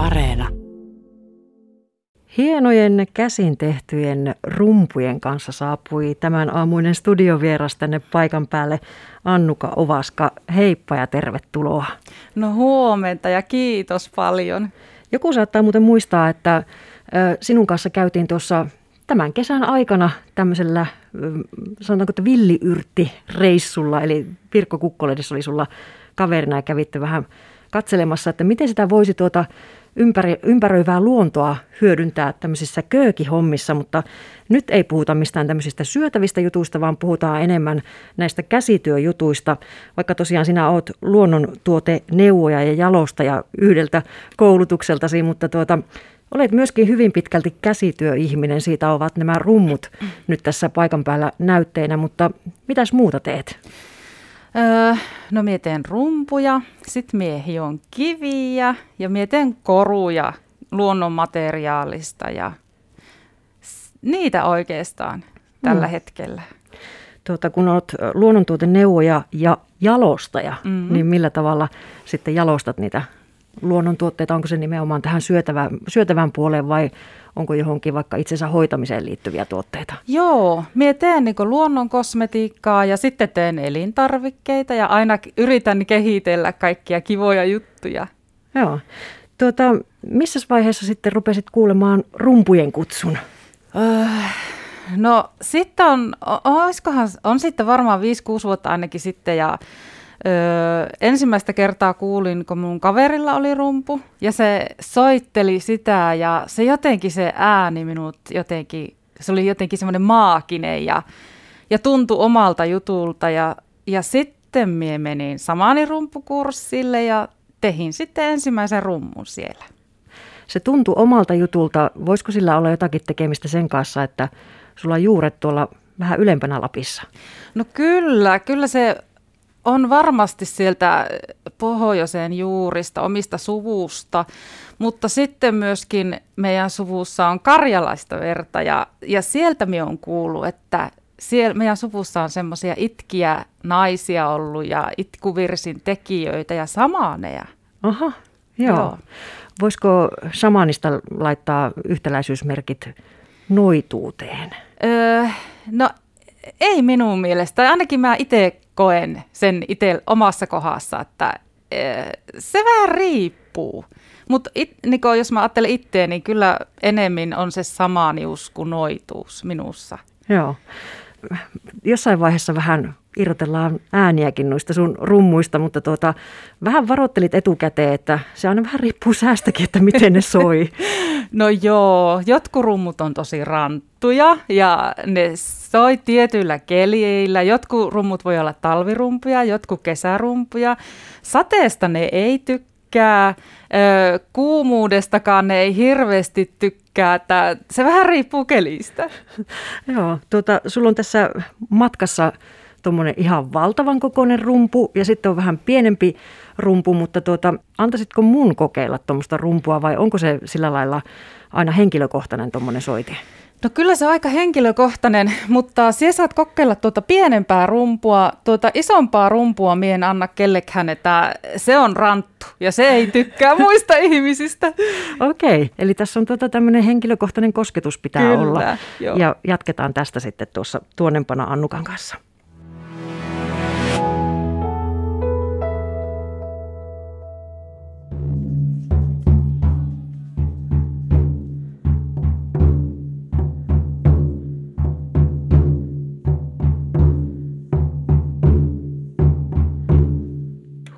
Areena. Hienojen käsin tehtyjen rumpujen kanssa saapui tämän aamuinen studiovieras tänne paikan päälle Annuka Ovaska. Heippa ja tervetuloa. No huomenta ja kiitos paljon. Joku saattaa muuten muistaa, että sinun kanssa käytiin tuossa tämän kesän aikana tämmöisellä, sanotaanko, että villiyrtti-reissulla, eli Pirkko Kukkoledissa oli sulla kaverina ja kävitte vähän katselemassa, että miten sitä voisi tuota ympäri, ympäröivää luontoa hyödyntää tämmöisissä köökihommissa, mutta nyt ei puhuta mistään tämmöisistä syötävistä jutuista, vaan puhutaan enemmän näistä käsityöjutuista, vaikka tosiaan sinä oot luonnontuoteneuvoja ja jalostaja yhdeltä koulutukseltasi, mutta tuota, Olet myöskin hyvin pitkälti käsityöihminen, siitä ovat nämä rummut nyt tässä paikan päällä näytteinä, mutta mitäs muuta teet? Öö, no mietin rumpuja, sitten miehi on kiviä ja mietin koruja luonnonmateriaalista ja niitä oikeastaan tällä mm. hetkellä. Tuota, kun olet luonnontuoteneuvoja ja jalostaja, mm-hmm. niin millä tavalla sitten jalostat niitä luonnontuotteita? Onko se nimenomaan tähän syötävään, syötävään puoleen vai onko johonkin vaikka itsensä hoitamiseen liittyviä tuotteita? Joo, minä teen niin luonnon kosmetiikkaa ja sitten teen elintarvikkeita ja aina yritän kehitellä kaikkia kivoja juttuja. Joo. Tuota, missä vaiheessa sitten rupesit kuulemaan rumpujen kutsun? Öö, no sitten on, olisikohan, on sitten varmaan 5-6 vuotta ainakin sitten ja Öö, ensimmäistä kertaa kuulin, kun mun kaverilla oli rumpu ja se soitteli sitä ja se jotenkin se ääni minut jotenkin, se oli jotenkin semmoinen maakinen ja, ja tuntui omalta jutulta ja, ja sitten mie menin samani rumpukurssille ja tehin sitten ensimmäisen rummun siellä. Se tuntui omalta jutulta. Voisiko sillä olla jotakin tekemistä sen kanssa, että sulla on juuret tuolla vähän ylempänä Lapissa? No kyllä, kyllä se on varmasti sieltä pohjoiseen juurista, omista suvusta, mutta sitten myöskin meidän suvussa on karjalaista verta ja, ja sieltä me on kuullut, että siellä meidän suvussa on semmoisia itkiä naisia ollut ja itkuvirsin tekijöitä ja samaaneja. Aha, joo. joo. Voisiko samanista laittaa yhtäläisyysmerkit noituuteen? Öö, no ei minun mielestä. Ainakin mä itse koen sen itse omassa kohdassa, että eh, se vähän riippuu. Mutta niin jos mä ajattelen itseä, niin kyllä enemmän on se samanius kuin noituus minussa. Joo. Jossain vaiheessa vähän irrotellaan ääniäkin noista sun rummuista, mutta tuota, vähän varoittelit etukäteen, että se aina vähän riippuu säästäkin, että miten ne soi. no joo, jotkut rummut on tosi ranttuja ja ne soi tietyillä keljeillä. Jotkut rummut voi olla talvirumpuja, jotkut kesärumpuja. Sateesta ne ei tykkää, kuumuudestakaan ne ei hirveästi tykkää. Että se vähän riippuu kelistä. Joo, tuota, sulla on tässä matkassa tuommoinen ihan valtavan kokoinen rumpu ja sitten on vähän pienempi rumpu, mutta tuota, antaisitko mun kokeilla tuommoista rumpua vai onko se sillä lailla aina henkilökohtainen tuommoinen soiti? No kyllä se on aika henkilökohtainen, mutta siellä saat kokeilla tuota pienempää rumpua. Tuota isompaa rumpua mien anna kellekään, että se on ranttu ja se ei tykkää muista ihmisistä. Okei, okay, eli tässä on tuota tämmöinen henkilökohtainen kosketus pitää kyllä, olla. Joo. Ja jatketaan tästä sitten tuossa tuonnempana Annukan kanssa.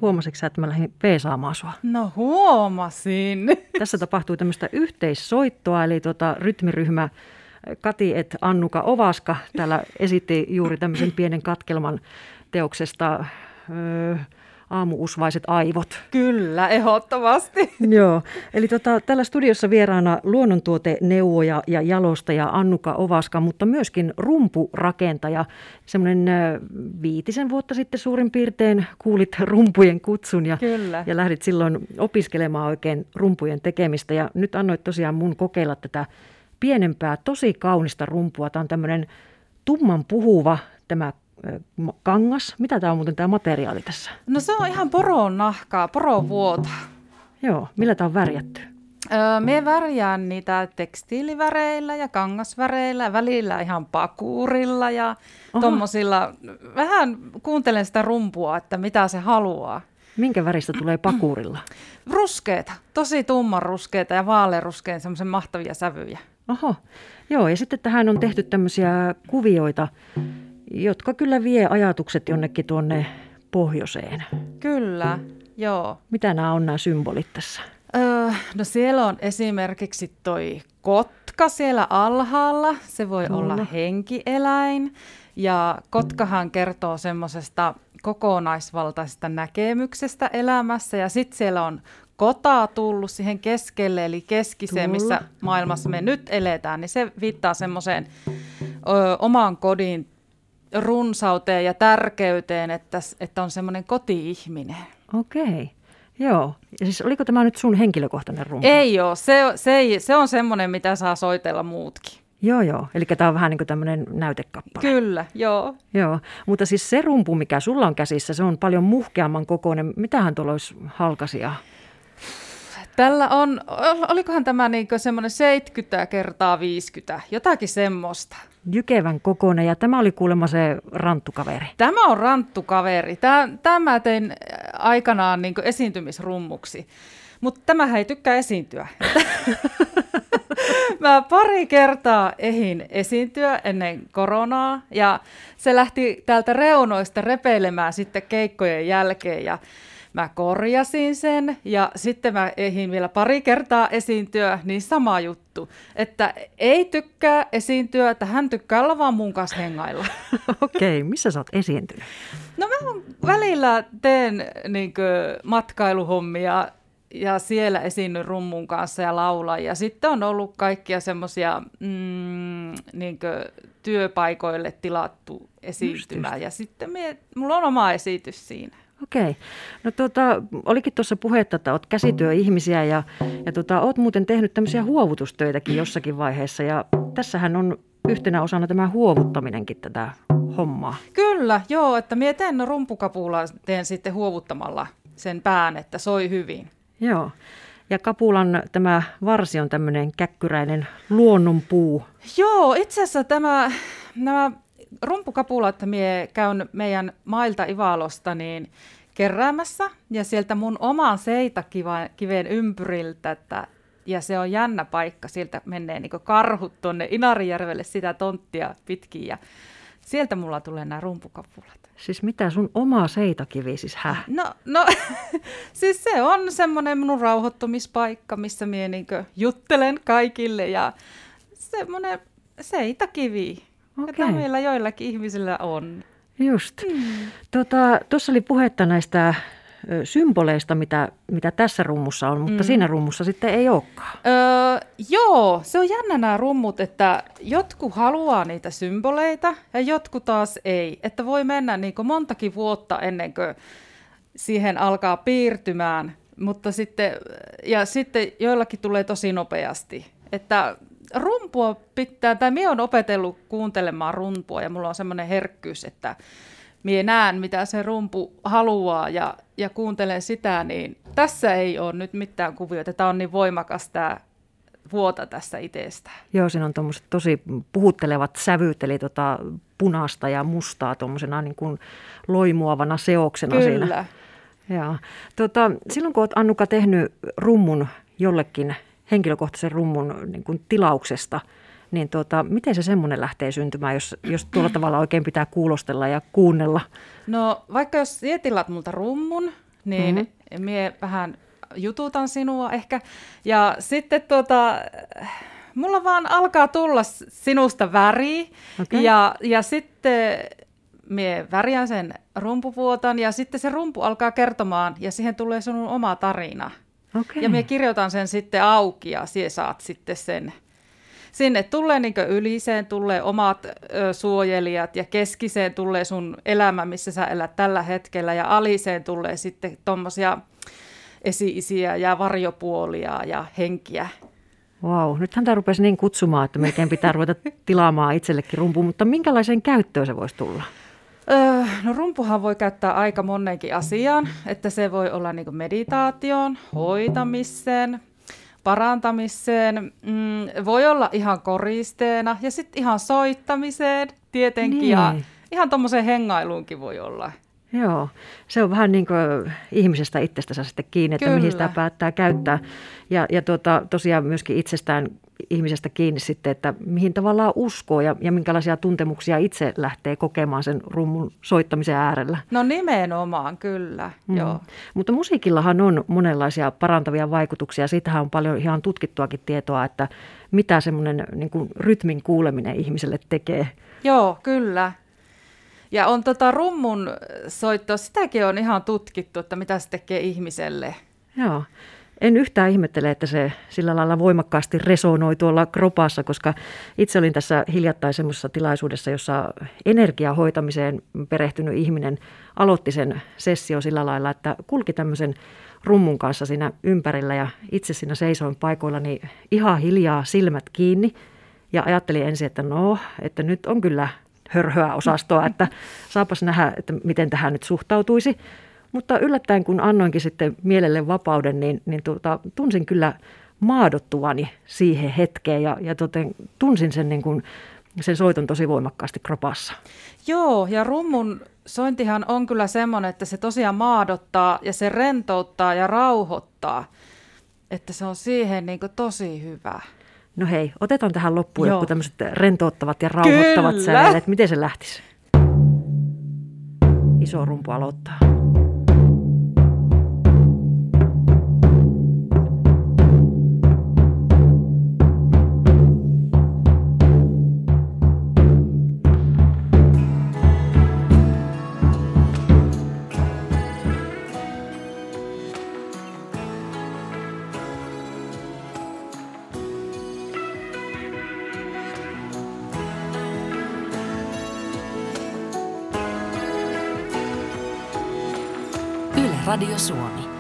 Huomasitko sä, että mä lähdin peesaamaan sua? No huomasin. Tässä tapahtui tämmöistä yhteissoittoa, eli tota, rytmiryhmä Kati et Annuka Ovaska täällä esitti juuri tämmöisen pienen katkelman teoksesta. Öö, aamuusvaiset aivot. Kyllä, ehdottomasti. Joo, eli tota, tällä studiossa vieraana luonnontuoteneuvoja ja jalostaja Annuka Ovaska, mutta myöskin rumpurakentaja. Semmoinen viitisen vuotta sitten suurin piirtein kuulit rumpujen kutsun ja, Kyllä. ja lähdit silloin opiskelemaan oikein rumpujen tekemistä. Ja nyt annoit tosiaan mun kokeilla tätä pienempää, tosi kaunista rumpua. Tämä on tämmöinen tumman puhuva tämä kangas. Mitä tämä on muuten tämä materiaali tässä? No se on ihan poron nahkaa, poron vuota. Joo, millä tämä on värjätty? Öö, me värjään niitä tekstiiliväreillä ja kangasväreillä, välillä ihan pakurilla ja tuommoisilla. Vähän kuuntelen sitä rumpua, että mitä se haluaa. Minkä väristä tulee pakurilla? Ruskeita, tosi tumman ruskeita ja vaaleanruskeen semmoisen mahtavia sävyjä. Oho, joo ja sitten tähän on tehty tämmöisiä kuvioita, jotka kyllä vie ajatukset jonnekin tuonne pohjoiseen. Kyllä, joo. Mitä nämä on nämä symbolit tässä? Öö, no siellä on esimerkiksi toi kotka siellä alhaalla. Se voi Kyllä. olla henkieläin. Ja kotkahan kertoo semmoisesta kokonaisvaltaisesta näkemyksestä elämässä. Ja sitten siellä on kota tullut siihen keskelle, eli keskiseen, missä maailmassa me nyt eletään, niin se viittaa semmoiseen ö, oman kodin runsauteen ja tärkeyteen, että, että on semmoinen koti-ihminen. Okei, joo. Ja siis oliko tämä nyt sun henkilökohtainen rumpu? Ei ole. Se, se, ei, se on semmoinen, mitä saa soitella muutkin. Joo, joo. Eli tämä on vähän niin kuin tämmöinen näytekappale. Kyllä, joo. Joo, mutta siis se rumpu, mikä sulla on käsissä, se on paljon muhkeamman kokoinen. Mitähän tuolla olisi halkasia? Tällä on, ol- olikohan tämä niin semmoinen 70 kertaa 50, jotakin semmoista. Jykevän kokoinen ja tämä oli kuulemma se ranttukaveri. Tämä on ranttukaveri. Tämä, tein äh, aikanaan niin esiintymisrummuksi. Mutta tämä ei tykkää esiintyä. Mä pari kertaa ehin esiintyä ennen koronaa ja se lähti täältä reunoista repeilemään sitten keikkojen jälkeen ja mä korjasin sen ja sitten mä ehin vielä pari kertaa esiintyä, niin sama juttu, että ei tykkää esiintyä, että hän tykkää olla vaan mun kanssa hengailla. Okei, missä sä oot esiintynyt? No mä välillä teen niin matkailuhommia ja siellä esiinnyn rummun kanssa ja laulan. Ja sitten on ollut kaikkia semmoisia mm, niin työpaikoille tilattu esiintymä. Just, just. Ja sitten mie, mulla on oma esitys siinä. Okei. No tuota, olikin tuossa puhetta, että olet käsityöihmisiä ja, ja tuota, olet muuten tehnyt tämmöisiä huovutustöitäkin jossakin vaiheessa. Ja tässähän on yhtenä osana tämä huovuttaminenkin tätä hommaa. Kyllä, joo, että mie teen rumpukapulaa, teen sitten huovuttamalla sen pään, että soi hyvin. Joo. Ja kapulan tämä varsi on tämmöinen käkkyräinen luonnonpuu. Joo, itse asiassa tämä, nämä rumpukapulat mie käyn meidän mailta Ivalosta niin keräämässä ja sieltä mun oman seitakiven ympyriltä, että, ja se on jännä paikka, sieltä menee niin karhut tuonne Inarijärvelle sitä tonttia pitkin ja sieltä mulla tulee nämä rumpukapulat. Siis mitä sun oma seitakivi siis häh? No, no siis se on semmoinen minun rauhoittumispaikka, missä minä niin juttelen kaikille ja semmoinen seitakivi, Okei. jota meillä joillakin ihmisillä on. Just. Tuossa tota, oli puhetta näistä symboleista, mitä, mitä tässä rummussa on, mutta mm. siinä rummussa sitten ei olekaan. Öö, joo, se on jännä nämä rummut, että jotkut haluaa niitä symboleita ja jotkut taas ei. Että voi mennä niin montakin vuotta ennen kuin siihen alkaa piirtymään, mutta sitten, ja sitten joillakin tulee tosi nopeasti. Että rumpua pitää, tai minä olen opetellut kuuntelemaan rumpua ja mulla on semmoinen herkkyys, että minä näen, mitä se rumpu haluaa ja, ja kuuntelen sitä, niin tässä ei ole nyt mitään kuvioita. Tämä on niin voimakas tämä vuota tässä itsestään. Joo, siinä on tuommoiset tosi puhuttelevat sävyt, eli tota punaista ja mustaa tuommoisena niin kuin loimuavana seoksena Kyllä. siinä. Joo. Tota, silloin kun olet Annuka tehnyt rummun jollekin henkilökohtaisen rummun niin kuin tilauksesta, niin tota, miten se semmoinen lähtee syntymään, jos, jos tuolla tavalla oikein pitää kuulostella ja kuunnella? No vaikka jos tilat multa rummun, niin mm-hmm. mie vähän jututan sinua ehkä. Ja sitten tuota, mulla vaan alkaa tulla sinusta väri. Okei. Ja, ja sitten mie värjään sen rumpuvuotan ja sitten se rumpu alkaa kertomaan ja siihen tulee sinun oma tarina. Okei. Ja me kirjoitan sen sitten auki ja sie saat sitten sen. Sinne tulee niin yliseen tulee omat ö, suojelijat ja keskiseen tulee sun elämä, missä sä elät tällä hetkellä ja aliseen tulee sitten tuommoisia esi-isiä ja varjopuolia ja henkiä. Wow, nythän tämä rupesi niin kutsumaan, että melkein pitää ruveta tilaamaan itsellekin rumpu, mutta minkälaiseen käyttöön se voisi tulla? Öö, no rumpuhan voi käyttää aika monenkin asiaan, että se voi olla niin meditaation, hoitamiseen, parantamiseen, mm, voi olla ihan koristeena ja sitten ihan soittamiseen tietenkin niin. ja ihan tuommoiseen hengailuunkin voi olla. Joo, se on vähän niin kuin ihmisestä itsestänsä sitten kiinni, että Kyllä. mihin sitä päättää käyttää. Ja, ja tuota, tosiaan myöskin itsestään ihmisestä kiinni sitten, että mihin tavallaan uskoo ja, ja minkälaisia tuntemuksia itse lähtee kokemaan sen rummun soittamisen äärellä. No nimenomaan, kyllä. Mm. Joo. Mutta musiikillahan on monenlaisia parantavia vaikutuksia. Siitähän on paljon ihan tutkittuakin tietoa, että mitä semmoinen niin kuin rytmin kuuleminen ihmiselle tekee. Joo, kyllä. Ja on tota rummun soitto, sitäkin on ihan tutkittu, että mitä se tekee ihmiselle. Joo. En yhtään ihmettele, että se sillä lailla voimakkaasti resonoi tuolla kropassa, koska itse olin tässä hiljattain semmoisessa tilaisuudessa, jossa energiahoitamiseen perehtynyt ihminen aloitti sen sessio sillä lailla, että kulki tämmöisen rummun kanssa siinä ympärillä ja itse siinä seisoin paikoillani ihan hiljaa silmät kiinni ja ajattelin ensin, että no, että nyt on kyllä hörhöä osastoa, että saapas nähdä, että miten tähän nyt suhtautuisi. Mutta yllättäen kun annoinkin sitten mielelle vapauden, niin, niin tuota, tunsin kyllä maadottuvani siihen hetkeen ja, ja toten, tunsin sen, niin kuin, sen soiton tosi voimakkaasti kropassa. Joo, ja rummun sointihan on kyllä semmoinen, että se tosiaan maadottaa ja se rentouttaa ja rauhoittaa. Että se on siihen niin kuin tosi hyvä. No hei, otetaan tähän loppuun joku tämmöiset rentouttavat ja rauhoittavat sävelet. Miten se lähtisi? Iso rumpu aloittaa. Radio Suomi.